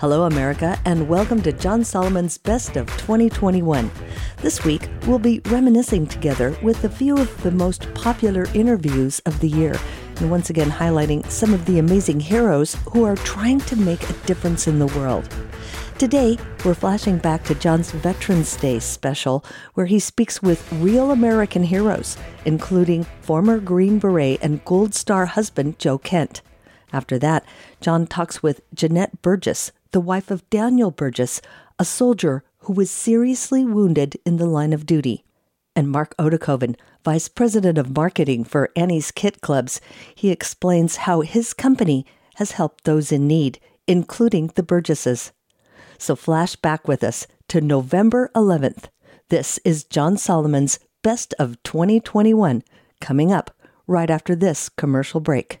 Hello, America, and welcome to John Solomon's Best of 2021. This week, we'll be reminiscing together with a few of the most popular interviews of the year, and once again highlighting some of the amazing heroes who are trying to make a difference in the world. Today, we're flashing back to John's Veterans Day special, where he speaks with real American heroes, including former Green Beret and Gold Star husband Joe Kent. After that, John talks with Jeanette Burgess, the wife of Daniel Burgess, a soldier who was seriously wounded in the line of duty. And Mark Odekoven, Vice President of Marketing for Annie's Kit Clubs, he explains how his company has helped those in need, including the Burgesses. So flash back with us to November 11th. This is John Solomon's Best of 2021, coming up right after this commercial break.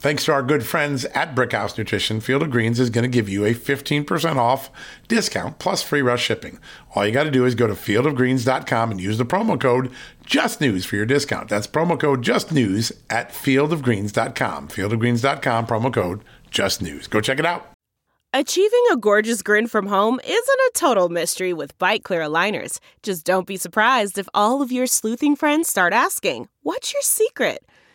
Thanks to our good friends at Brickhouse Nutrition, Field of Greens is going to give you a 15% off discount plus free rush shipping. All you got to do is go to fieldofgreens.com and use the promo code JUSTNEWS for your discount. That's promo code JUSTNEWS at fieldofgreens.com. Fieldofgreens.com, promo code JUSTNEWS. Go check it out. Achieving a gorgeous grin from home isn't a total mystery with Byte clear aligners. Just don't be surprised if all of your sleuthing friends start asking, What's your secret?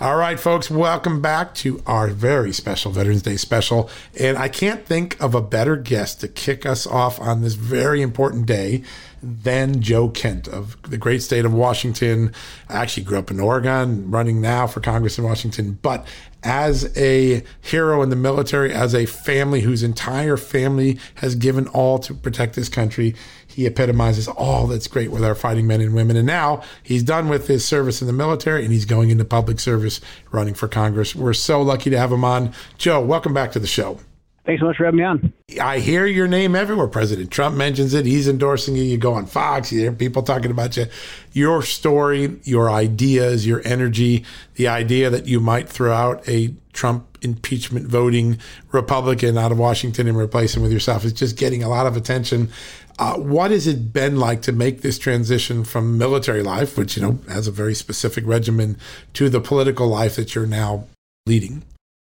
All right, folks, welcome back to our very special Veterans Day special. And I can't think of a better guest to kick us off on this very important day than Joe Kent of the great state of Washington. I actually grew up in Oregon, running now for Congress in Washington, but as a hero in the military, as a family whose entire family has given all to protect this country, he epitomizes all that's great with our fighting men and women. And now he's done with his service in the military and he's going into public service running for Congress. We're so lucky to have him on. Joe, welcome back to the show. Thanks so much for having me on. I hear your name everywhere. President Trump mentions it. He's endorsing you. You go on Fox, you hear people talking about you. Your story, your ideas, your energy, the idea that you might throw out a Trump impeachment voting Republican out of Washington and replace him with yourself is just getting a lot of attention. Uh, what has it been like to make this transition from military life, which you know has a very specific regimen, to the political life that you're now leading?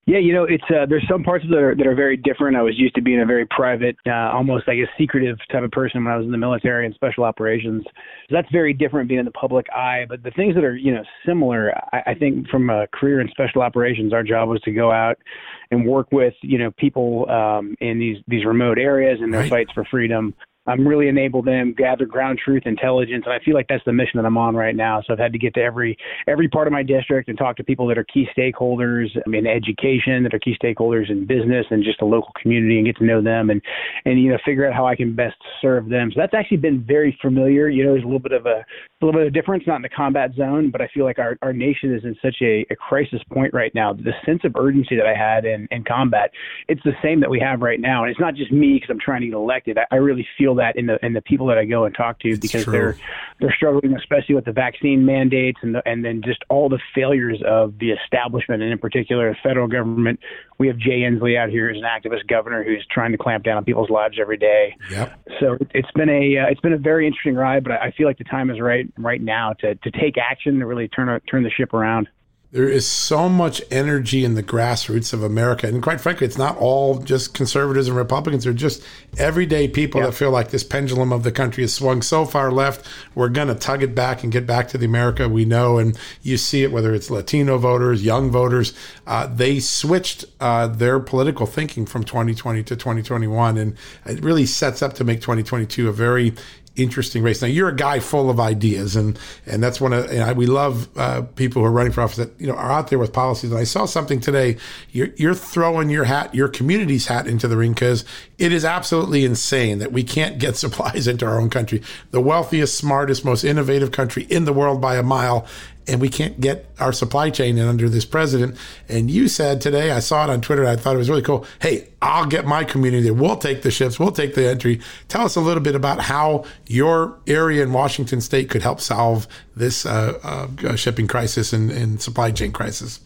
Yeah, you know, it's uh, there's some parts that are that are very different. I was used to being a very private, uh, almost I guess secretive type of person when I was in the military and special operations. So that's very different being in the public eye. But the things that are you know similar, I, I think from a career in special operations, our job was to go out and work with you know people um, in these these remote areas and their right. fights for freedom um, really enable them gather ground truth intelligence, and I feel like that's the mission that I'm on right now. So I've had to get to every every part of my district and talk to people that are key stakeholders in education, that are key stakeholders in business, and just the local community, and get to know them and and you know figure out how I can best serve them. So that's actually been very familiar. You know, there's a little bit of a, a little bit of difference, not in the combat zone, but I feel like our our nation is in such a, a crisis point right now. The sense of urgency that I had in in combat, it's the same that we have right now, and it's not just me because I'm trying to get elected. I, I really feel that in the in the people that I go and talk to it's because true. they're they're struggling, especially with the vaccine mandates and the, and then just all the failures of the establishment and in particular the federal government. We have Jay Inslee out here as an activist governor who's trying to clamp down on people's lives every day. Yep. So it's been a uh, it's been a very interesting ride, but I feel like the time is right right now to to take action to really turn turn the ship around. There is so much energy in the grassroots of America. And quite frankly, it's not all just conservatives and Republicans. They're just everyday people that feel like this pendulum of the country has swung so far left. We're going to tug it back and get back to the America we know. And you see it, whether it's Latino voters, young voters, uh, they switched uh, their political thinking from 2020 to 2021. And it really sets up to make 2022 a very interesting race. Now you're a guy full of ideas, and and that's one of know, we love uh, people who are running for office that you know are out there with policies. And I saw something today. You're you're throwing your hat, your community's hat into the ring because it is absolutely insane that we can't get supplies into our own country, the wealthiest, smartest, most innovative country in the world by a mile, and we can't get our supply chain in under this president. And you said today, I saw it on Twitter, I thought it was really cool. Hey, I'll get my community there. We'll take the ships, we'll take the entry. Tell us a little bit about how your area in Washington state could help solve this uh, uh, shipping crisis and, and supply chain crisis.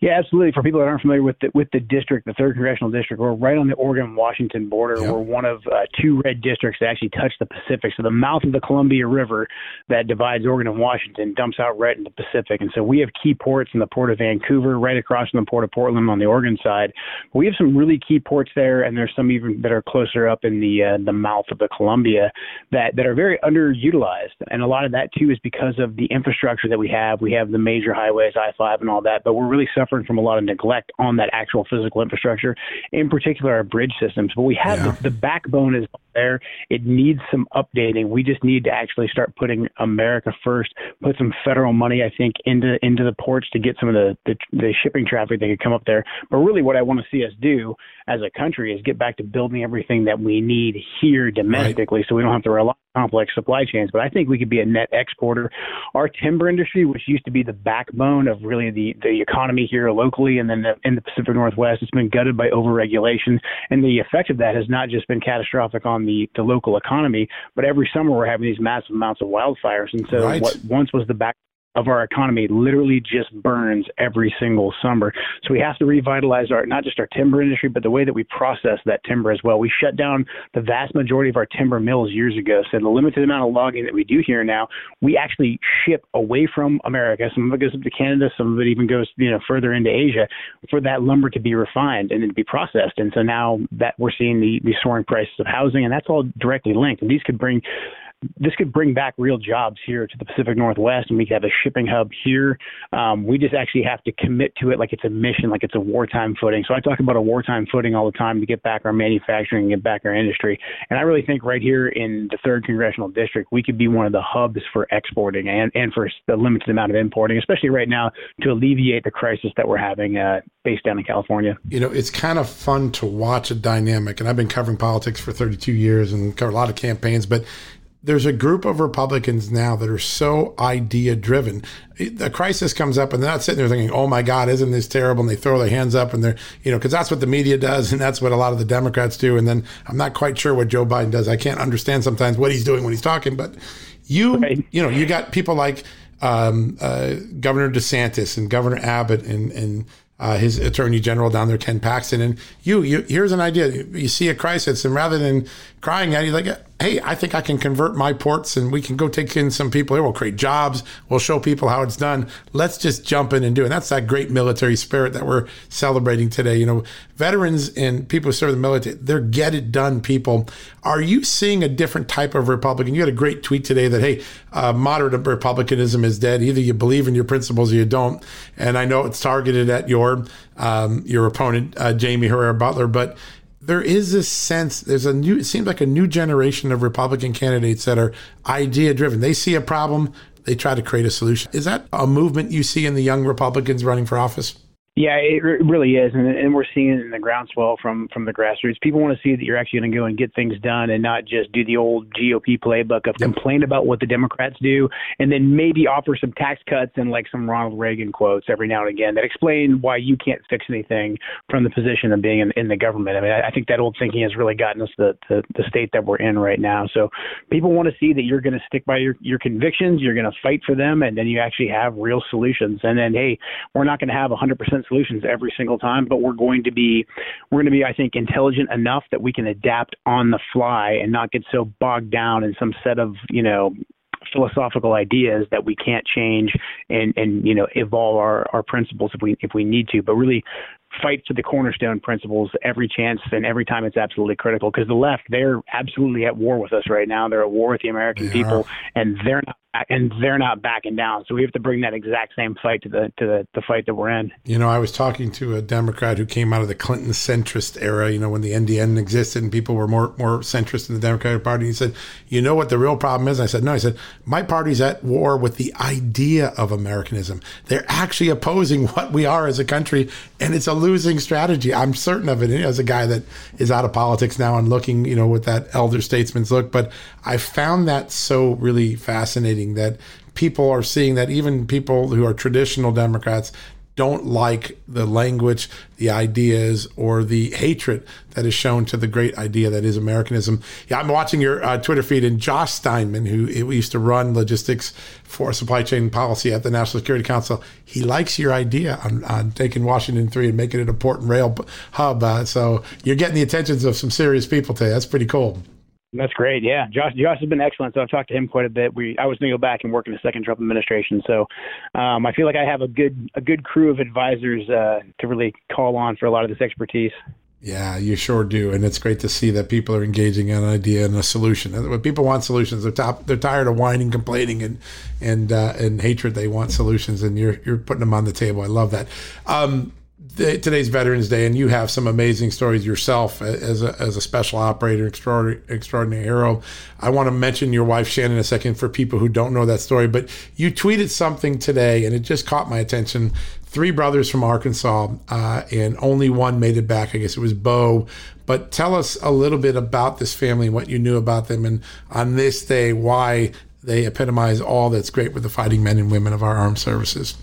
Yeah, absolutely. For people that aren't familiar with the, with the district, the third congressional district, we're right on the Oregon-Washington border. Yep. We're one of uh, two red districts that actually touch the Pacific. So the mouth of the Columbia River that divides Oregon and Washington dumps out right in the Pacific. And so we have key ports in the port of Vancouver, right across from the port of Portland on the Oregon side. We have some really key ports there, and there's some even that are closer up in the uh, the mouth of the Columbia that that are very underutilized. And a lot of that too is because of the infrastructure that we have. We have the major highways, I-5, and all that, but we're really suffering suffering from a lot of neglect on that actual physical infrastructure, in particular our bridge systems. But we have yeah. the, the backbone is there. It needs some updating. We just need to actually start putting America first. Put some federal money, I think, into into the ports to get some of the the, the shipping traffic that could come up there. But really, what I want to see us do as a country is get back to building everything that we need here domestically, right. so we don't have to rely on complex supply chains. But I think we could be a net exporter. Our timber industry, which used to be the backbone of really the the economy here locally, and then the, in the Pacific Northwest, it's been gutted by overregulation, and the effect of that has not just been catastrophic on the, the local economy, but every summer we're having these massive amounts of wildfires. And so right. what once was the back of our economy literally just burns every single summer. So we have to revitalize our not just our timber industry, but the way that we process that timber as well. We shut down the vast majority of our timber mills years ago. So the limited amount of logging that we do here now, we actually ship away from America. Some of it goes up to Canada, some of it even goes you know further into Asia for that lumber to be refined and then to be processed. And so now that we're seeing the, the soaring prices of housing, and that's all directly linked. And these could bring this could bring back real jobs here to the Pacific Northwest, and we could have a shipping hub here. Um, we just actually have to commit to it like it's a mission, like it's a wartime footing. So I talk about a wartime footing all the time to get back our manufacturing and get back our industry. And I really think right here in the third congressional district, we could be one of the hubs for exporting and, and for the limited amount of importing, especially right now to alleviate the crisis that we're having uh, based down in California. You know, it's kind of fun to watch a dynamic, and I've been covering politics for 32 years and covered a lot of campaigns, but there's a group of Republicans now that are so idea driven. The crisis comes up and they're not sitting there thinking, oh my God, isn't this terrible? And they throw their hands up and they're, you know, because that's what the media does and that's what a lot of the Democrats do. And then I'm not quite sure what Joe Biden does. I can't understand sometimes what he's doing when he's talking, but you, right. you know, you got people like um, uh, Governor DeSantis and Governor Abbott and, and uh, his attorney general down there, Ken Paxton, and you, you, here's an idea. You see a crisis, and rather than crying at you, like, hey, I think I can convert my ports and we can go take in some people here. We'll create jobs. We'll show people how it's done. Let's just jump in and do it. And that's that great military spirit that we're celebrating today. You know, veterans and people who serve the military, they're get it done people. Are you seeing a different type of Republican? You had a great tweet today that, hey, uh, moderate Republicanism is dead. Either you believe in your principles or you don't. And I know it's targeted at your um, your opponent, uh, Jaime Herrera Beutler, but there is this sense there's a new it seems like a new generation of republican candidates that are idea driven they see a problem they try to create a solution. Is that a movement you see in the young republicans running for office yeah, it really is, and, and we're seeing it in the groundswell from from the grassroots. People want to see that you're actually going to go and get things done, and not just do the old GOP playbook of complain about what the Democrats do, and then maybe offer some tax cuts and like some Ronald Reagan quotes every now and again that explain why you can't fix anything from the position of being in, in the government. I mean, I, I think that old thinking has really gotten us the, the the state that we're in right now. So people want to see that you're going to stick by your your convictions, you're going to fight for them, and then you actually have real solutions. And then hey, we're not going to have 100% solutions every single time, but we're going to be we're going to be I think intelligent enough that we can adapt on the fly and not get so bogged down in some set of, you know, philosophical ideas that we can't change and and you know evolve our our principles if we if we need to but really fight for the cornerstone principles every chance and every time it's absolutely critical because the left they're absolutely at war with us right now they're at war with the american they people are. and they're not and they're not backing down. So we have to bring that exact same fight to the to the, the fight that we're in. You know, I was talking to a Democrat who came out of the Clinton centrist era. You know, when the NDN existed and people were more more centrist in the Democratic Party. He said, "You know what the real problem is?" I said, "No." I said, "My party's at war with the idea of Americanism. They're actually opposing what we are as a country, and it's a losing strategy. I'm certain of it. As a guy that is out of politics now and looking, you know, with that elder statesman's look, but I found that so really fascinating." That people are seeing that even people who are traditional Democrats don't like the language, the ideas, or the hatred that is shown to the great idea that is Americanism. Yeah, I'm watching your uh, Twitter feed, and Josh Steinman, who used to run logistics for supply chain policy at the National Security Council, he likes your idea on, on taking Washington 3 and making it a port and rail hub. Uh, so you're getting the attentions of some serious people today. That's pretty cool. That's great. Yeah, Josh. Josh has been excellent. So I've talked to him quite a bit. We I was going to go back and work in the second Trump administration. So um, I feel like I have a good a good crew of advisors uh, to really call on for a lot of this expertise. Yeah, you sure do, and it's great to see that people are engaging in an idea and a solution. When people want solutions, they're top, they're tired of whining, complaining, and and uh, and hatred. They want solutions, and you're you're putting them on the table. I love that. Um, today's Veterans Day, and you have some amazing stories yourself as a, as a special operator, extraordinary, extraordinary hero. I want to mention your wife, Shannon, a second for people who don't know that story. But you tweeted something today, and it just caught my attention. Three brothers from Arkansas, uh, and only one made it back. I guess it was Bo. But tell us a little bit about this family what you knew about them, and on this day, why they epitomize all that's great with the fighting men and women of our armed services.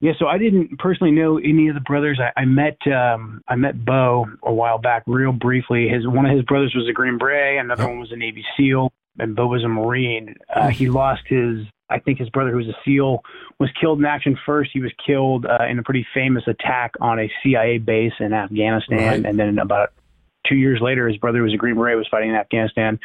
Yeah, so I didn't personally know any of the brothers. I, I met um, I met Bo a while back, real briefly. His one of his brothers was a Green Beret, another yep. one was a Navy SEAL, and Bo was a Marine. Uh, he lost his, I think his brother, who was a SEAL, was killed in action first. He was killed uh, in a pretty famous attack on a CIA base in Afghanistan, right. and then about two years later, his brother, who was a Green Beret, was fighting in Afghanistan,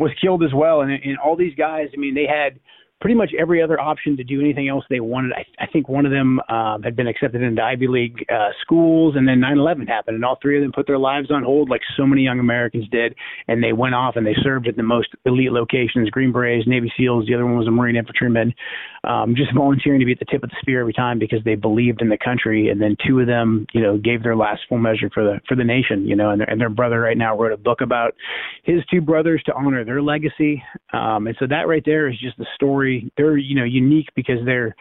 was killed as well. And, and all these guys, I mean, they had pretty much every other option to do anything else they wanted. I, I think one of them um, had been accepted into Ivy League uh, schools, and then 9/11 happened, and all three of them put their lives on hold, like so many young Americans did, and they went off and they served at the most elite locations: Green Berets, Navy SEALs. The other one was a Marine infantryman, um, just volunteering to be at the tip of the spear every time because they believed in the country. And then two of them, you know, gave their last full measure for the for the nation. You know, and their, and their brother right now wrote a book about his two brothers to honor their legacy. Um, and so that right there is just the story. They're you know unique because they're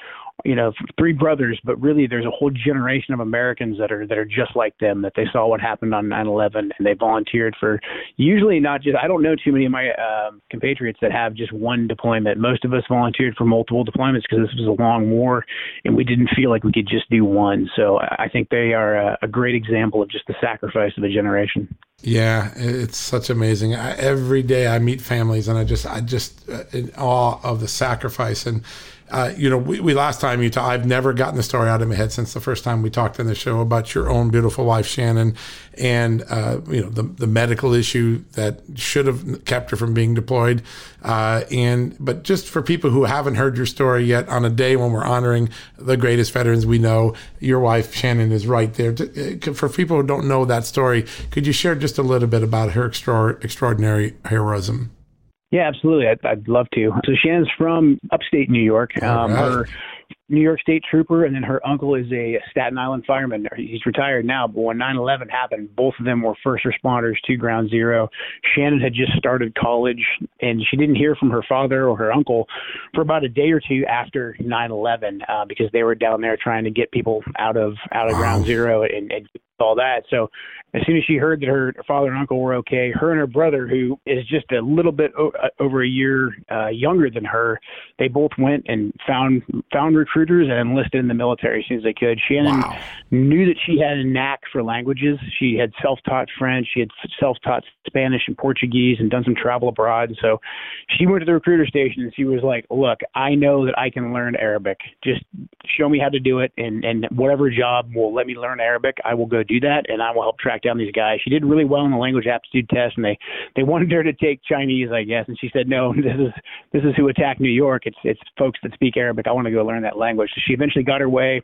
you know three brothers but really there's a whole generation of americans that are that are just like them that they saw what happened on 9/11 and they volunteered for usually not just i don't know too many of my um, compatriots that have just one deployment most of us volunteered for multiple deployments because this was a long war and we didn't feel like we could just do one so i think they are a, a great example of just the sacrifice of a generation yeah, it's such amazing. I, every day I meet families, and I just, I just uh, in awe of the sacrifice. And uh, you know, we, we last time you talked, I've never gotten the story out of my head since the first time we talked in the show about your own beautiful wife Shannon, and uh, you know the the medical issue that should have kept her from being deployed. Uh, and but just for people who haven't heard your story yet, on a day when we're honoring the greatest veterans we know, your wife Shannon is right there. Uh, for people who don't know that story, could you share just a little bit about her extra, extraordinary heroism? Yeah, absolutely. I'd, I'd love to. So Shannon's from upstate New York. Um, right. Her New York State trooper, and then her uncle is a Staten Island fireman. He's retired now, but when 9/11 happened, both of them were first responders to Ground Zero. Shannon had just started college, and she didn't hear from her father or her uncle for about a day or two after 9/11 uh, because they were down there trying to get people out of out of wow. Ground Zero and, and all that. So as soon as she heard that her father and uncle were okay, her and her brother, who is just a little bit o- uh, over a year uh, younger than her, they both went and found found recruiters and enlisted in the military as soon as they could. Shannon wow. knew that she had a knack for languages. She had self-taught French, she had self-taught Spanish and Portuguese, and done some travel abroad. And so she went to the recruiter station and she was like, "Look, I know that I can learn Arabic. Just show me how to do it, and and whatever job will let me learn Arabic, I will go do that, and I will help track down these guys. She did really well in the language aptitude test, and they they wanted her to take Chinese, I guess, and she said, "No, this is this is who attacked New York. It's it's folks that speak Arabic. I want to go learn that language." So she eventually got her way,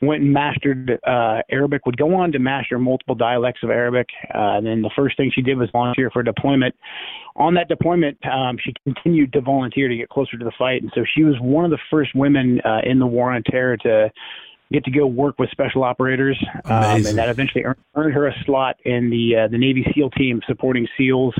went and mastered uh, Arabic. Would go on to master multiple dialects of Arabic, uh, and then the first thing she did was volunteer for deployment. On that deployment, um, she continued to volunteer to get closer to the fight, and so she was one of the first women uh, in the war on terror to get to go work with special operators, um, and that eventually earned, earned, her a slot in the uh, the Navy SEAL team supporting SEALs,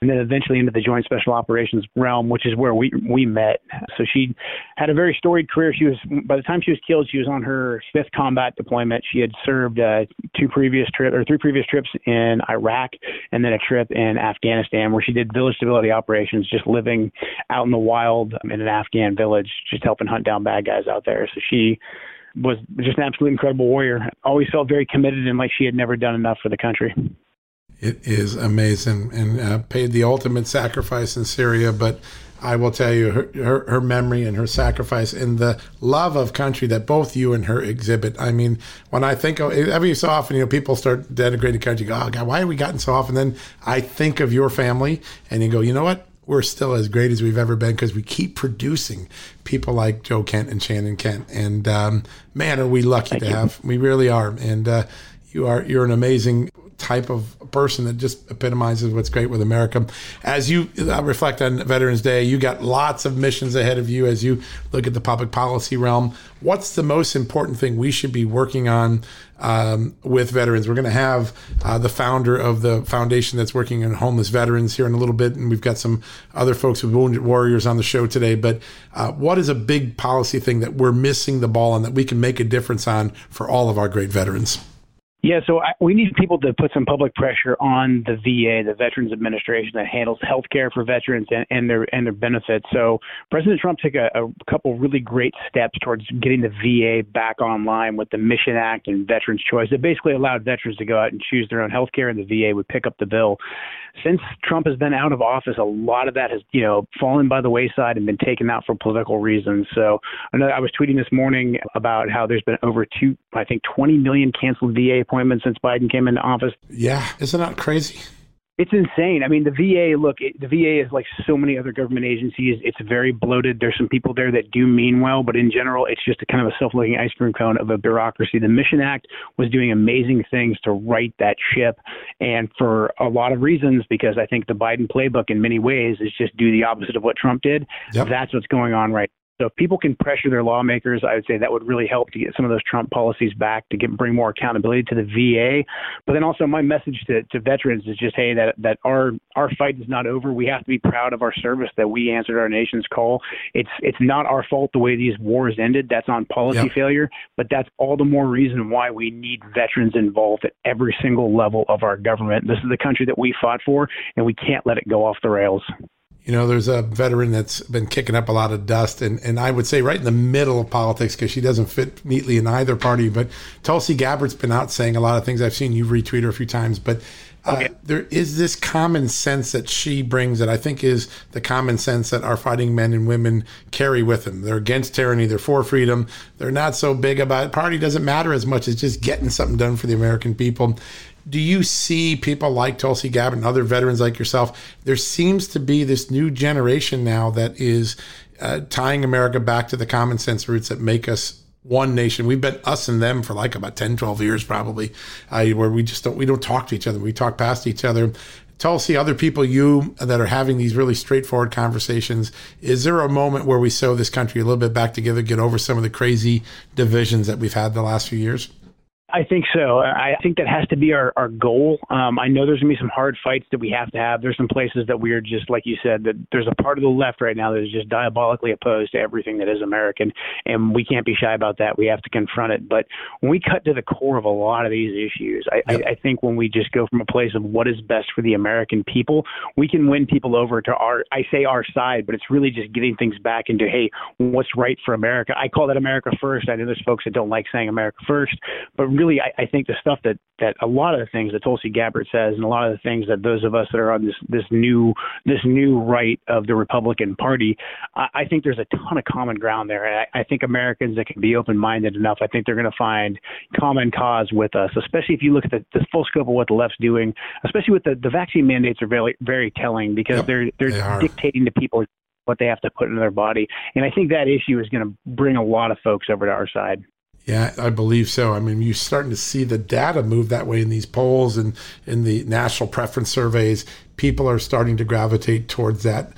and then eventually into the Joint Special Operations realm, which is where we we met. So she had a very storied career. She was by the time she was killed, she was on her fifth combat deployment. She had served uh, two previous trips or three previous trips in Iraq, and then a trip in Afghanistan where she did village stability operations, just living out in the wild in an Afghan village, just helping hunt down bad guys out there. So she was just an absolutely incredible warrior. Always felt very committed and like she had never done enough for the country. It is amazing and uh, paid the ultimate sacrifice in Syria. But I will tell you, her, her, her, memory and her sacrifice and the love of country that both you and her exhibit. I mean, when I think of every so often, you know, people start denigrating country, go, oh, God, why have we gotten so often? Then I think of your family and you go, you know what? We're still as great as we've ever been because we keep producing people like Joe Kent and Shannon Kent. And um, man, are we lucky Thank to you. have? We really are. And uh, you are you're an amazing type of person that just epitomizes what's great with America. As you reflect on Veterans Day, you got lots of missions ahead of you as you look at the public policy realm. What's the most important thing we should be working on um, with veterans? We're going to have uh, the founder of the foundation that's working on homeless veterans here in a little bit, and we've got some other folks with Wounded Warriors on the show today. But uh, what is a big policy thing that we're missing the ball on that we can make a difference on for all of our great veterans? Yeah, so I, we need people to put some public pressure on the VA, the Veterans Administration that handles health care for veterans and, and their and their benefits. So President Trump took a, a couple really great steps towards getting the VA back online with the Mission Act and Veterans Choice. It basically allowed veterans to go out and choose their own health care, and the VA would pick up the bill. Since Trump has been out of office, a lot of that has you know fallen by the wayside and been taken out for political reasons. So I know I was tweeting this morning about how there's been over two, I think, 20 million canceled VA appointments since Biden came into office. Yeah, isn't that crazy? It's insane. I mean, the VA, look, it, the VA is like so many other government agencies. It's very bloated. There's some people there that do mean well, but in general, it's just a kind of a self looking ice cream cone of a bureaucracy. The Mission Act was doing amazing things to right that ship. And for a lot of reasons, because I think the Biden playbook in many ways is just do the opposite of what Trump did. Yep. That's what's going on right so if people can pressure their lawmakers, I would say that would really help to get some of those Trump policies back to get bring more accountability to the VA. But then also my message to, to veterans is just hey that that our our fight is not over. We have to be proud of our service that we answered our nation's call. It's it's not our fault the way these wars ended. That's on policy yep. failure, but that's all the more reason why we need veterans involved at every single level of our government. This is the country that we fought for, and we can't let it go off the rails. You know, there's a veteran that's been kicking up a lot of dust, and, and I would say right in the middle of politics because she doesn't fit neatly in either party. But Tulsi Gabbard's been out saying a lot of things. I've seen you retweet her a few times, but uh, okay. there is this common sense that she brings that I think is the common sense that our fighting men and women carry with them. They're against tyranny, they're for freedom, they're not so big about it. Party doesn't matter as much as just getting something done for the American people do you see people like Tulsi Gabbard and other veterans like yourself? There seems to be this new generation now that is uh, tying America back to the common sense roots that make us one nation. We've been us and them for like about 10, 12 years probably, uh, where we just don't, we don't talk to each other. We talk past each other. Tulsi, other people you that are having these really straightforward conversations, is there a moment where we sew this country a little bit back together, get over some of the crazy divisions that we've had the last few years? I think so. I think that has to be our, our goal. Um, I know there's going to be some hard fights that we have to have. There's some places that we are just, like you said, that there's a part of the left right now that is just diabolically opposed to everything that is American, and we can't be shy about that. We have to confront it. But when we cut to the core of a lot of these issues, I, yep. I, I think when we just go from a place of what is best for the American people, we can win people over to our, I say our side, but it's really just getting things back into, hey, what's right for America? I call that America first. I know there's folks that don't like saying America first, but really, I, I think the stuff that that a lot of the things that Tulsi Gabbard says, and a lot of the things that those of us that are on this this new this new right of the Republican Party, I, I think there's a ton of common ground there. And I, I think Americans that can be open minded enough, I think they're going to find common cause with us, especially if you look at the, the full scope of what the left's doing, especially with the, the vaccine mandates are very very telling because yep, they're they're they dictating to people what they have to put in their body. And I think that issue is going to bring a lot of folks over to our side. Yeah, I believe so. I mean, you're starting to see the data move that way in these polls and in the national preference surveys. People are starting to gravitate towards that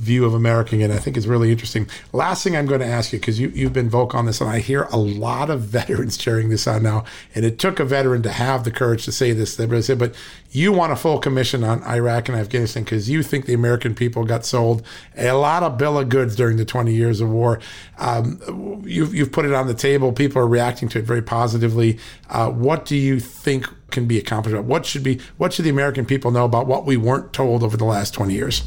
view of American, and I think is really interesting. Last thing I'm going to ask you, because you, you've been vocal on this, and I hear a lot of veterans cheering this on now, and it took a veteran to have the courage to say this. They but you want a full commission on Iraq and Afghanistan because you think the American people got sold a lot of bill of goods during the 20 years of war. Um, you've, you've put it on the table. People are reacting to it very positively. Uh, what do you think can be accomplished? What should be? What should the American people know about what we weren't told over the last 20 years?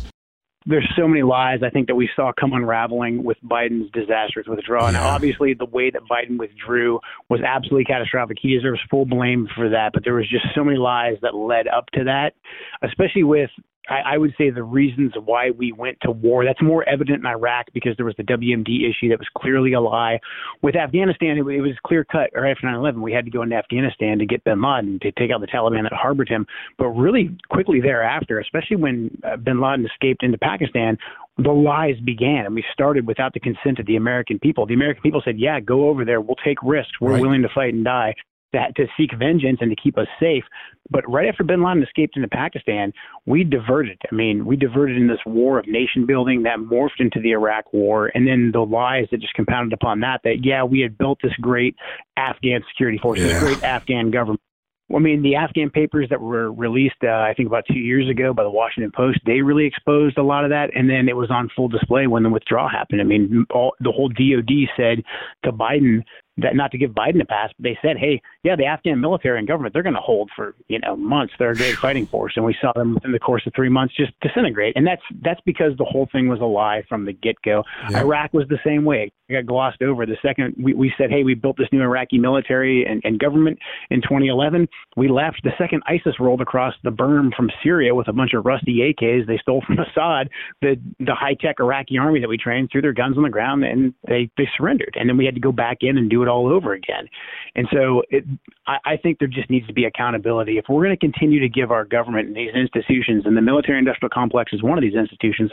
There's so many lies I think that we saw come unraveling with Biden's disastrous withdrawal. Yeah. obviously, the way that Biden withdrew was absolutely catastrophic. He deserves full blame for that. But there was just so many lies that led up to that, especially with I, I would say the reasons why we went to war. That's more evident in Iraq because there was the WMD issue that was clearly a lie. With Afghanistan, it, it was clear cut. Right after 9/11, we had to go into Afghanistan to get Bin Laden to take out the Taliban that harbored him. But really quickly thereafter, especially when uh, Bin Laden escaped into Pakistan, the lies began, and we started without the consent of the American people. The American people said, "Yeah, go over there. We'll take risks. We're right. willing to fight and die." That, to seek vengeance and to keep us safe. But right after bin Laden escaped into Pakistan, we diverted. I mean, we diverted in this war of nation building that morphed into the Iraq war. And then the lies that just compounded upon that, that, yeah, we had built this great Afghan security force, yeah. this great Afghan government. I mean, the Afghan papers that were released, uh, I think about two years ago by the Washington Post, they really exposed a lot of that. And then it was on full display when the withdrawal happened. I mean, all, the whole DOD said to Biden, that not to give Biden a pass, but they said, hey, yeah, the Afghan military and government, they're going to hold for, you know, months. They're a great fighting force. And we saw them within the course of three months just disintegrate. And that's that's because the whole thing was a lie from the get go. Yeah. Iraq was the same way. It got glossed over. The second we, we said, hey, we built this new Iraqi military and, and government in 2011, we left. The second ISIS rolled across the berm from Syria with a bunch of rusty AKs they stole from Assad, the, the high tech Iraqi army that we trained threw their guns on the ground and they, they surrendered. And then we had to go back in and do it all over again. And so it, I, I think there just needs to be accountability. If we're going to continue to give our government and these institutions, and the military industrial complex is one of these institutions,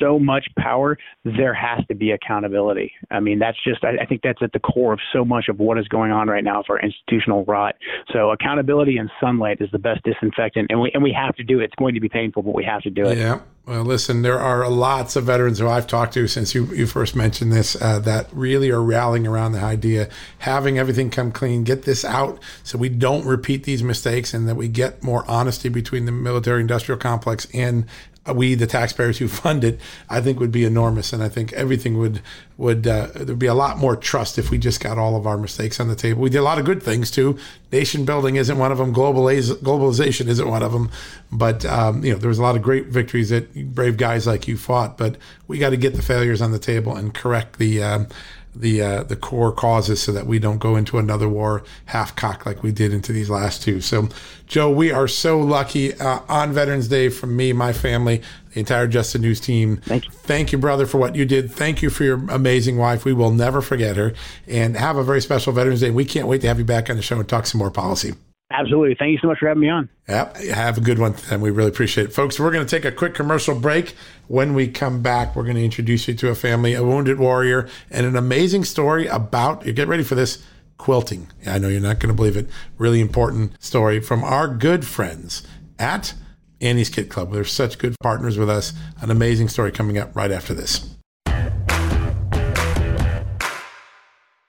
so much power, there has to be accountability. I mean, that's just, I, I think that's at the core of so much of what is going on right now for institutional rot. So accountability and sunlight is the best disinfectant, and we and we have to do it. It's going to be painful, but we have to do it. Yeah. Well, listen, there are lots of veterans who I've talked to since you, you first mentioned this uh, that really are rallying around the idea, having everything come clean, get this out so we don't repeat these mistakes and that we get more honesty between the military industrial complex and we, the taxpayers who fund it, I think would be enormous. And I think everything would would uh, there'd be a lot more trust if we just got all of our mistakes on the table. We did a lot of good things too. Nation building isn't one of them. Globaliz- globalization isn't one of them. But um, you know, there was a lot of great victories that brave guys like you fought. But we got to get the failures on the table and correct the. Um, the uh, the core causes so that we don't go into another war half cocked like we did into these last two. So, Joe, we are so lucky uh, on Veterans Day from me, my family, the entire Just the News team. Thank you. Thank you, brother, for what you did. Thank you for your amazing wife. We will never forget her. And have a very special Veterans Day. We can't wait to have you back on the show and talk some more policy. Absolutely. Thank you so much for having me on. Yep. Have a good one. And we really appreciate it. Folks, we're going to take a quick commercial break. When we come back, we're going to introduce you to a family, a wounded warrior, and an amazing story about, you get ready for this, quilting. I know you're not going to believe it. Really important story from our good friends at Annie's Kit Club. They're such good partners with us. An amazing story coming up right after this.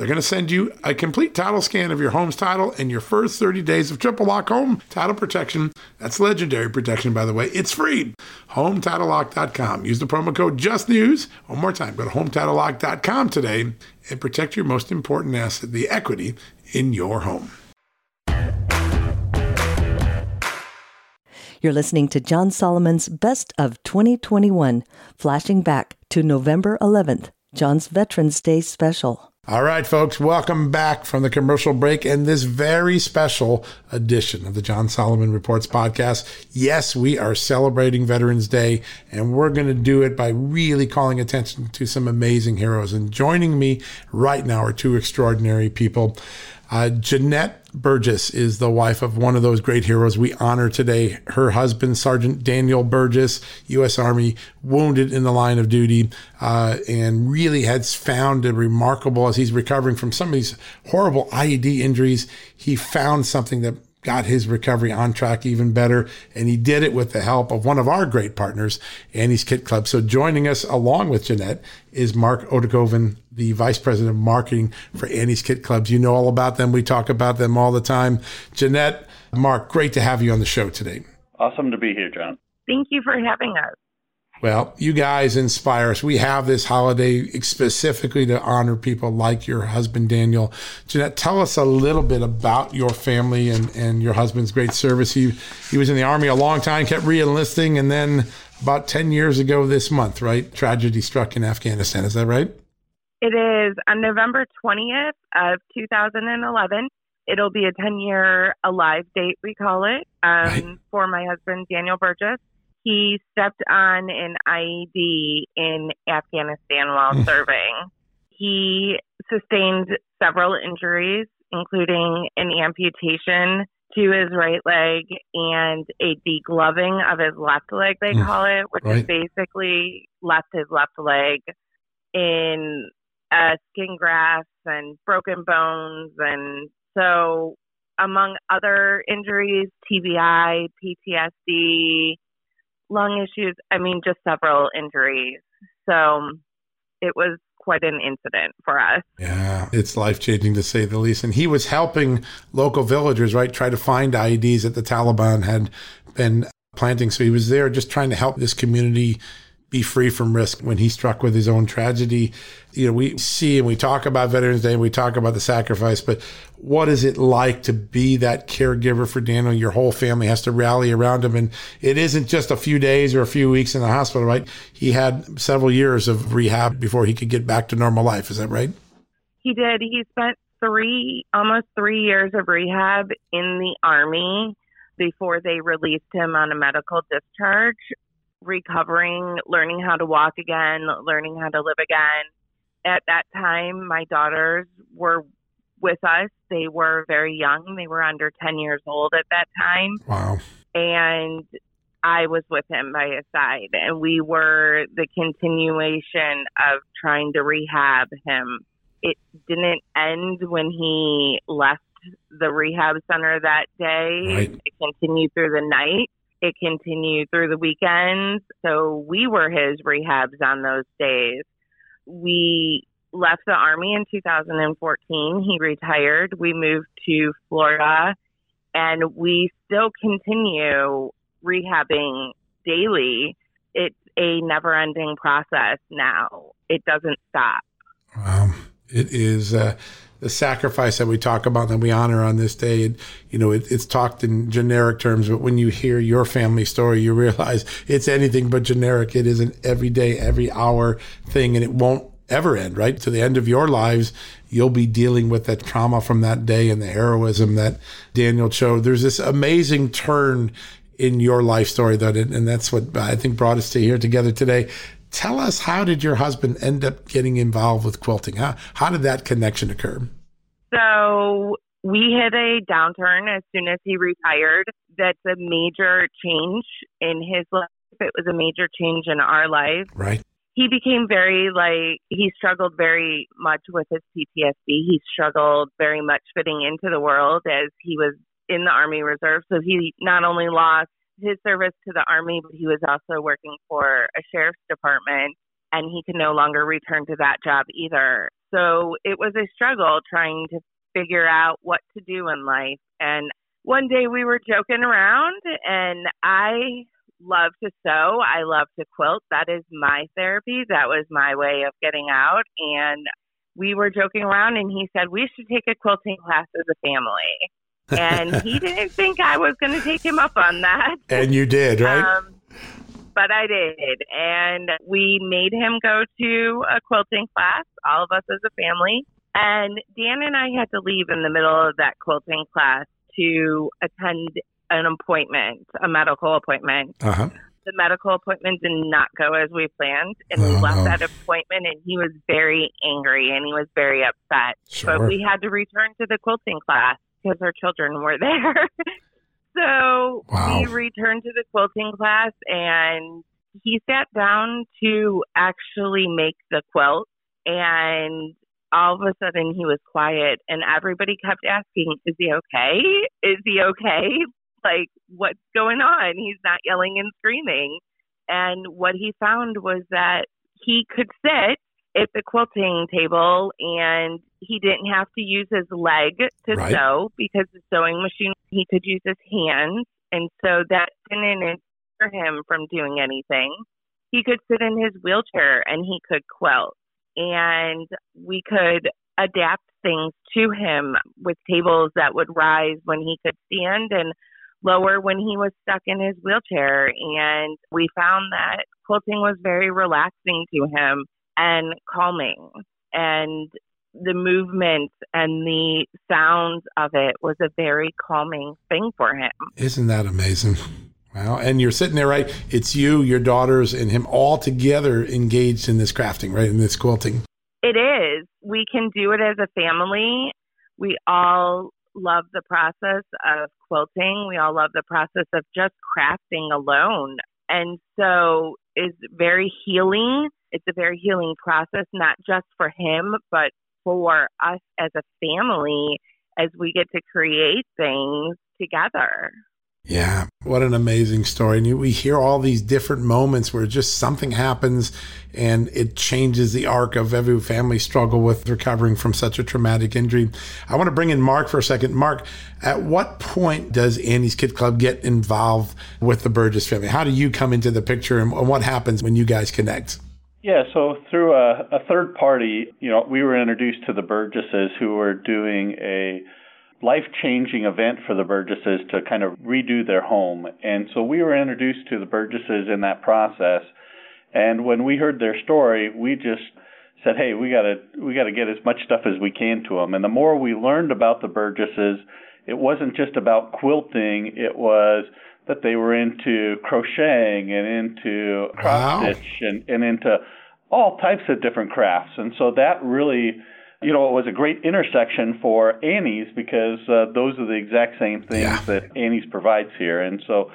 They're going to send you a complete title scan of your home's title and your first 30 days of triple lock home title protection. That's legendary protection, by the way. It's free. HomeTitleLock.com. Use the promo code JUSTNEWS. One more time, go to HomeTitleLock.com today and protect your most important asset, the equity in your home. You're listening to John Solomon's Best of 2021, flashing back to November 11th, John's Veterans Day special. All right, folks, welcome back from the commercial break and this very special edition of the John Solomon Reports podcast. Yes, we are celebrating Veterans Day, and we're going to do it by really calling attention to some amazing heroes. And joining me right now are two extraordinary people. Uh, Jeanette Burgess is the wife of one of those great heroes we honor today. Her husband, Sergeant Daniel Burgess, U.S. Army, wounded in the line of duty, uh, and really has found it remarkable as he's recovering from some of these horrible IED injuries. He found something that got his recovery on track even better. And he did it with the help of one of our great partners, Annie's Kit Club. So joining us along with Jeanette is Mark Odekoven, the Vice President of Marketing for Annie's Kit Clubs. You know all about them. We talk about them all the time. Jeanette, Mark, great to have you on the show today. Awesome to be here, John. Thank you for having us. Well, you guys inspire us. We have this holiday specifically to honor people like your husband, Daniel. Jeanette, tell us a little bit about your family and, and your husband's great service. He, he was in the Army a long time, kept re enlisting, and then about 10 years ago this month, right? Tragedy struck in Afghanistan. Is that right? It is on November 20th of 2011. It'll be a 10 year alive date, we call it, um, right. for my husband, Daniel Burgess he stepped on an IED in Afghanistan while serving. He sustained several injuries, including an amputation to his right leg and a degloving of his left leg, they call it, which right. is basically left his left leg in uh, skin grafts and broken bones. And so, among other injuries, TBI, PTSD, lung issues. I mean, just several injuries. So it was quite an incident for us. Yeah, it's life changing to say the least. And he was helping local villagers, right, try to find IEDs that the Taliban had been planting. So he was there just trying to help this community be free from risk when he struck with his own tragedy. You know, we see and we talk about Veterans Day and we talk about the sacrifice, but what is it like to be that caregiver for Daniel? Your whole family has to rally around him. And it isn't just a few days or a few weeks in the hospital, right? He had several years of rehab before he could get back to normal life. Is that right? He did. He spent three, almost three years of rehab in the Army before they released him on a medical discharge recovering, learning how to walk again, learning how to live again. At that time, my daughters were with us. They were very young. They were under 10 years old at that time. Wow. And I was with him by his side, and we were the continuation of trying to rehab him. It didn't end when he left the rehab center that day. Right. It continued through the night. It continued through the weekends. So we were his rehabs on those days. We left the Army in 2014. He retired. We moved to Florida and we still continue rehabbing daily. It's a never ending process now. It doesn't stop. Wow. It is. Uh, the sacrifice that we talk about that we honor on this day. And, you know, it, it's talked in generic terms, but when you hear your family story, you realize it's anything but generic. It is an everyday, every hour thing, and it won't ever end, right? To the end of your lives, you'll be dealing with that trauma from that day and the heroism that Daniel showed. There's this amazing turn in your life story that, and that's what I think brought us to here together today tell us how did your husband end up getting involved with quilting? How, how did that connection occur? So we hit a downturn as soon as he retired. That's a major change in his life. It was a major change in our life. Right. He became very like he struggled very much with his PTSD. He struggled very much fitting into the world as he was in the Army Reserve. So he not only lost his service to the Army, but he was also working for a sheriff's department and he could no longer return to that job either. So it was a struggle trying to figure out what to do in life. And one day we were joking around and I love to sew. I love to quilt. That is my therapy. That was my way of getting out. And we were joking around and he said, we should take a quilting class as a family and he didn't think I was going to take him up on that. And you did, right? Um, but I did. And we made him go to a quilting class, all of us as a family. And Dan and I had to leave in the middle of that quilting class to attend an appointment, a medical appointment. Uh-huh. the medical appointment did not go as we planned, and we Oh, left no. that appointment, and he was very angry and he was very upset. Sure. But we had to return to the quilting class because our children were there. so Wow. we returned to the quilting class, and he sat down to actually make the quilt, and all of a sudden he was quiet, and everybody kept asking, "Is he okay? Is he okay?" like what's going on he's not yelling and screaming and what he found was that he could sit at the quilting table and he didn't have to use his leg to Right. sew because the sewing machine he could use his hands and so that didn't deter him from doing anything he could sit in his wheelchair and he could quilt and we could adapt things to him with tables that would rise when he could stand and lower when he was stuck in his wheelchair. And we found that quilting was very relaxing to him and calming. And the movement and the sounds of it was a very calming thing for him. Isn't that amazing? Wow. And you're sitting there, right? It's you, your daughters, and him all together engaged in this crafting, right? In this quilting. It is. We can do it as a family. We all love the process of quilting. We all love the process of just crafting alone. And so it's very healing. It's a very healing process, not just for him, but for us as a family as we get to create things together. Yeah, what an amazing story. And we hear all these different moments where just something happens and it changes the arc of every family struggle with recovering from such a traumatic injury. I want to bring in Mark for a second. Mark, at what point does Annie's Kid Club get involved with the Burgess family? How do you come into the picture and what happens when you guys connect? Yeah, so through a, a third party, you know, we were introduced to the Burgesses who were doing a life changing event for the Burgesses to kind of redo their home. And so we were introduced to the Burgesses in that process. And when we heard their story, we just said, "Hey, we got to we got to get as much stuff as we can to them." And the more we learned about the Burgesses, it wasn't just about quilting, it was that they were into crocheting and into cross Wow. stitch and, and into all types of different crafts. And so that really, you know, it was a great intersection for Annie's because uh, those are the exact same things Yeah. that Annie's provides here. And so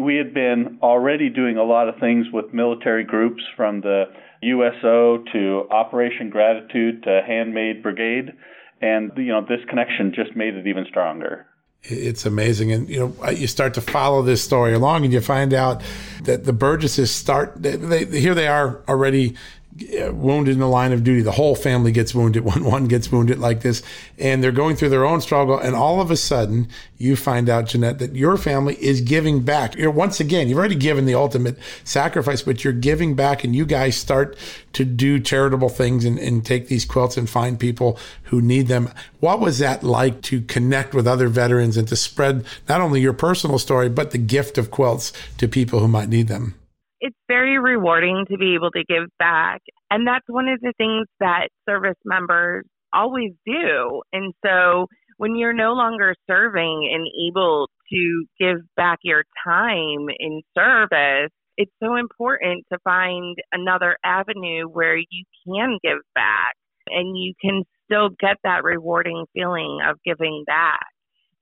we had been already doing a lot of things with military groups from the USO to Operation Gratitude to Handmade Brigade. And, you know, this connection just made it even stronger. It's amazing. And, you know, you start to follow this story along and you find out that the Burgesses start, they, they, here they are already Uh, wounded in the line of duty. The whole family gets wounded. when one gets wounded like this. And they're going through their own struggle. And all of a sudden, you find out, Jeanette, that your family is giving back. You're, once again, you've already given the ultimate sacrifice, but you're giving back and you guys start to do charitable things and, and take these quilts and find people who need them. What was that like to connect with other veterans and to spread not only your personal story, but the gift of quilts to people who might need them? It's very rewarding to be able to give back. And that's one of the things that service members always do. And so when you're no longer serving and able to give back your time in service, it's so important to find another avenue where you can give back and you can still get that rewarding feeling of giving back.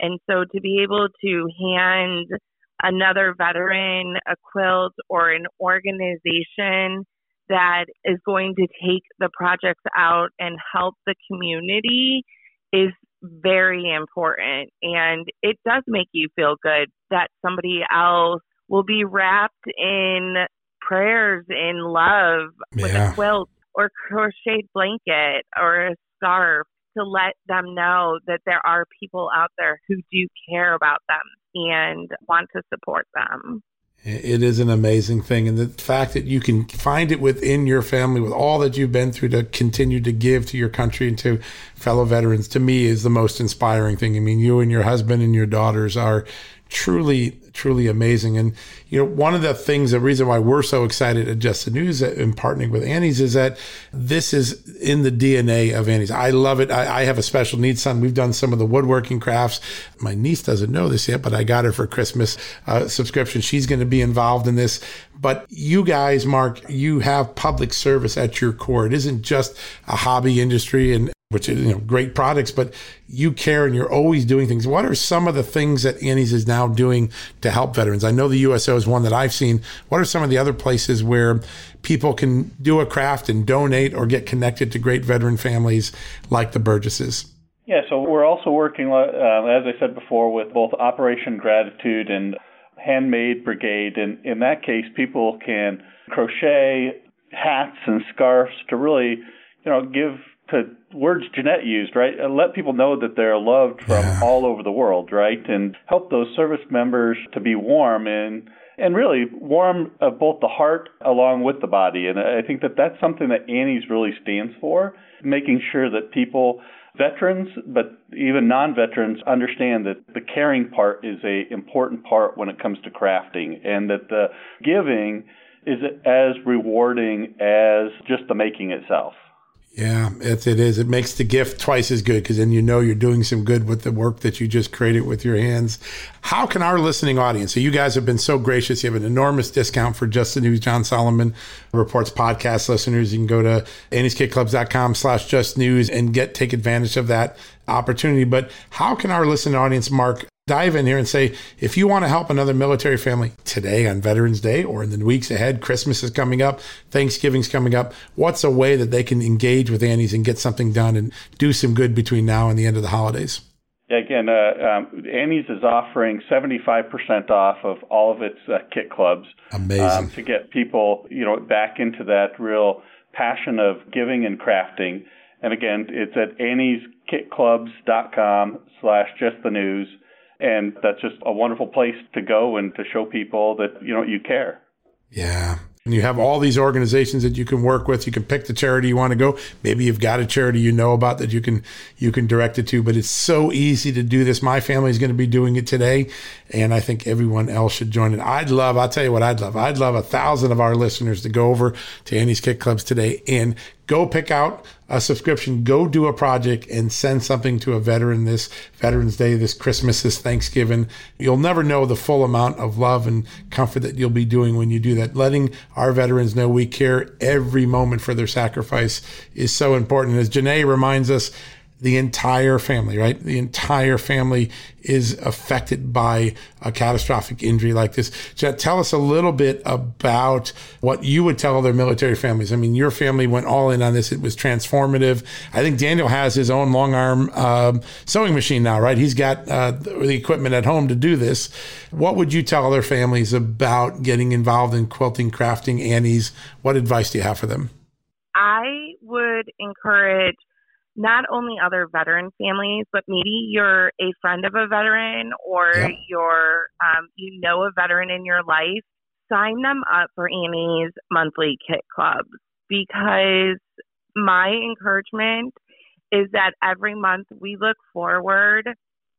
And so to be able to hand another veteran a quilt or an organization that is going to take the projects out and help the community is very important. And it does make you feel good that somebody else will be wrapped in prayers in love with Yeah. a quilt or crocheted blanket or a scarf to let them know that there are people out there who do care about them and want to support them. It is an amazing thing. And the fact that you can find it within your family with all that you've been through to continue to give to your country and to fellow veterans, to me, is the most inspiring thing. I mean, you and your husband and your daughters are truly, truly amazing. And, you know, one of the things, the reason why we're so excited at Just the News and partnering with Annie's is that this is in the DNA of Annie's. I love it. I, I, have a special needs son. We've done some of the woodworking crafts. My niece doesn't know this yet, but I got her for Christmas uh, subscription. She's going to be involved in this. But you guys, Mark, you have public service at your core. It isn't just a hobby industry and which is you know great products, but you care and you're always doing things. What are some of the things that Annie's is now doing to help veterans? I know the USO is one that I've seen. What are some of the other places where people can do a craft and donate or get connected to great veteran families like the Burgesses? Yeah, so we're also working, uh, as I said before, with both Operation Gratitude and Handmade Brigade. And in that case, people can crochet hats and scarves to really, you know, give to words Jeanette used, right? And let people know that they're loved from yeah. all over the world, right? And help those service members to be warm and and really warm of both the heart along with the body. And I think that that's something that Annie's really stands for, making sure that people veterans, but even non-veterans understand that the caring part is a important part when it comes to crafting and that the giving is as rewarding as just the making itself. Yeah, it, it is. It makes the gift twice as good because then you know you're doing some good with the work that you just created with your hands. How can our listening audience, so you guys have been so gracious, you have an enormous discount for Just the News John Solomon Reports podcast listeners. You can go to annieskitclubs.com slash just news and get take advantage of that opportunity. But how can our listening audience, Mark, dive in here and say if you want to help another military family today on Veterans Day or in the weeks ahead, Christmas is coming up, Thanksgiving's coming up, what's a way that they can engage with Annie's and get something done and do some good between now and the end of the holidays? Yeah, again, uh, um, Annie's is offering 75% off of all of its uh, kit clubs. Amazing. Um, to get people, you know, back into that real passion of giving and crafting. And again, it's at annieskitclubs.com slash just the news. And that's just a wonderful place to go and to show people that, you know, you care. Yeah. And you have all these organizations that you can work with. You can pick the charity you want to go. Maybe you've got a charity you know about that you can you can direct it to. But it's so easy to do this. My family is going to be doing it today, and I think everyone else should join it. I'd love. I'll tell you what I'd love. I'd love a thousand of our listeners to go over to Annie's Kit Clubs today and go pick out a subscription, go do a project and send something to a veteran this Veterans Day, this Christmas, this Thanksgiving. You'll never know the full amount of love and comfort that you'll be doing when you do that. Letting our veterans know we care every moment for their sacrifice is so important. As Janae reminds us, the entire family, right? The entire family is affected by a catastrophic injury like this. Jet, tell us a little bit about what you would tell other military families. I mean, your family went all in on this. It was transformative. I think Daniel has his own long arm um, sewing machine now, right? He's got uh, the equipment at home to do this. What would you tell other families about getting involved in quilting, crafting, Annie's? What advice do you have for them? I would encourage not only other veteran families, but maybe you're a friend of a veteran or yeah. you're um, you know a veteran in your life. Sign them up for Annie's monthly kit clubs because my encouragement is that every month we look forward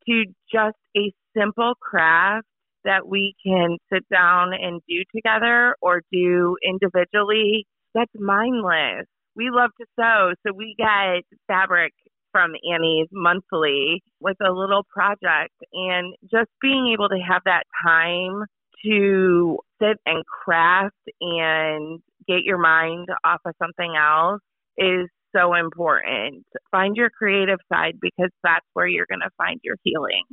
to just a simple craft that we can sit down and do together or do individually that's mindless we love to sew, so we get fabric from Annie's monthly with a little project and just being able to have that time to sit and craft and get your mind off of something else is so important. Find your creative side because that's where you're going to find your healing.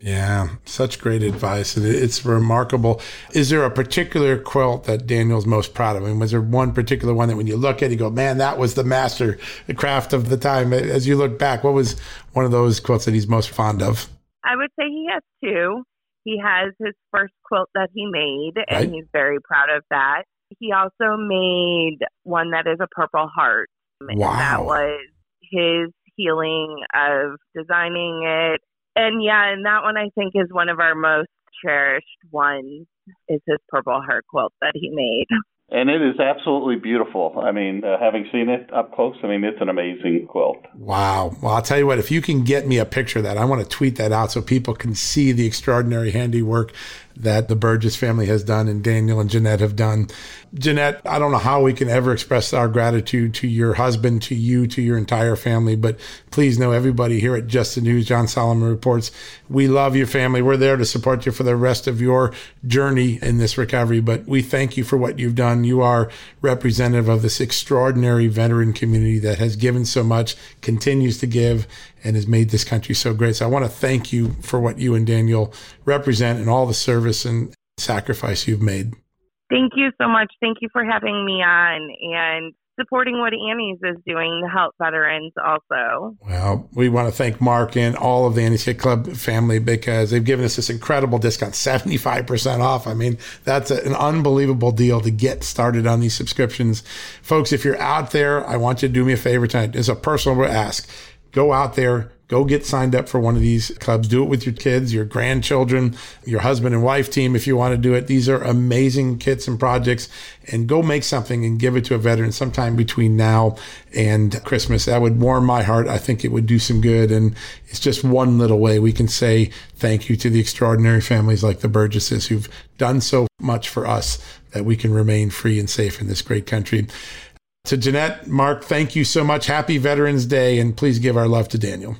Yeah, such great advice. It's remarkable. Is there a particular quilt that Daniel's most proud of? I mean, was there one particular one that when you look at it, you go, man, that was the master craft of the time? As you look back, what was one of those quilts that he's most fond of? I would say he has two. He has his first quilt that he made, and right. he's very proud of that. He also made one that is a purple heart. Wow. And that was his healing of designing it and yeah, and that one I think is one of our most cherished ones is his purple heart quilt that he made. and it is absolutely beautiful. I mean, uh, having seen it up close, I mean, it's an amazing quilt. Wow. Well, I'll tell you what, if you can get me a picture of that, I want to tweet that out so people can see the extraordinary handiwork that the Burgess family has done and Daniel and Jeanette have done. Jeanette, I don't know how we can ever express our gratitude to your husband, to you, to your entire family, but please know everybody here at Just the News, John Solomon Reports, we love your family. We're there to support you for the rest of your journey in this recovery, but we thank you for what you've done. You are representative of this extraordinary veteran community that has given so much, continues to give, and has made this country so great. So I want to thank you for what you and Daniel represent and all the service and sacrifice you've made. Thank you so much. Thank you for having me on and supporting what Annie's is doing to help veterans also. Well, we want to thank Mark and all of the Annie's Kit Club family because they've given us this incredible discount, 75% off. I mean, that's an unbelievable deal to get started on these subscriptions. Folks, if you're out there, I want you to do me a favor tonight. It's a personal ask go out there, go get signed up for one of these clubs. Do it with your kids, your grandchildren, your husband and wife team if you want to do it. These are amazing kits and projects and go make something and give it to a veteran sometime between now and Christmas. That would warm my heart. I think it would do some good. And it's just one little way we can say thank you to the extraordinary families like the Burgesses who've done so much for us that we can remain free and safe in this great country. To Jeanette, Mark, thank you so much. Happy Veterans Day, and please give our love to Daniel.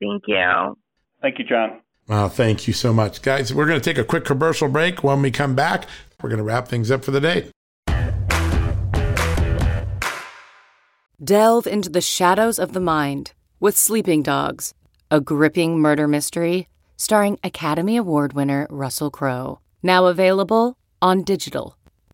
Thank you. Thank you, John. Well, thank you so much. Guys, we're going to take a quick commercial break. When we come back, we're going to wrap things up for the day. Delve into the shadows of the mind with Sleeping Dogs, a gripping murder mystery starring Academy Award winner Russell Crowe. Now available on digital.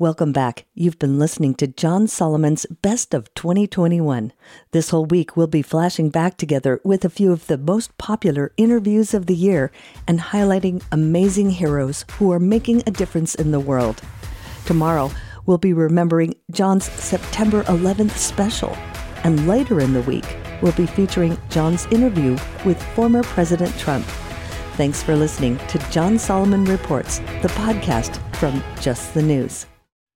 Welcome back. You've been listening to John Solomon's Best of 2021. This whole week, we'll be flashing back together with a few of the most popular interviews of the year and highlighting amazing heroes who are making a difference in the world. Tomorrow, we'll be remembering John's September 11th special. And later in the week, we'll be featuring John's interview with former President Trump. Thanks for listening to John Solomon Reports, the podcast from Just the News.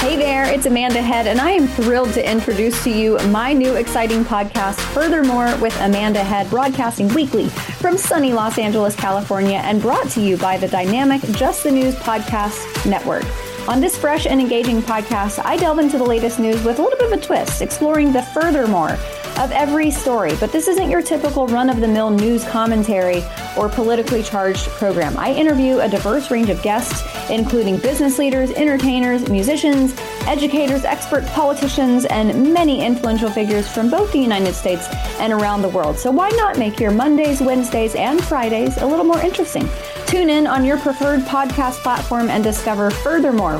Hey there, it's Amanda Head, and I am thrilled to introduce to you my new exciting podcast, Furthermore with Amanda Head, broadcasting weekly from sunny Los Angeles, California, and brought to you by the dynamic Just the News Podcast Network. On this fresh and engaging podcast, I delve into the latest news with a little bit of a twist, exploring the furthermore of every story. But this isn't your typical run of the mill news commentary or politically charged program. I interview a diverse range of guests, including business leaders, entertainers, musicians, educators, experts, politicians, and many influential figures from both the United States and around the world. So why not make your Mondays, Wednesdays, and Fridays a little more interesting? Tune in on your preferred podcast platform and discover furthermore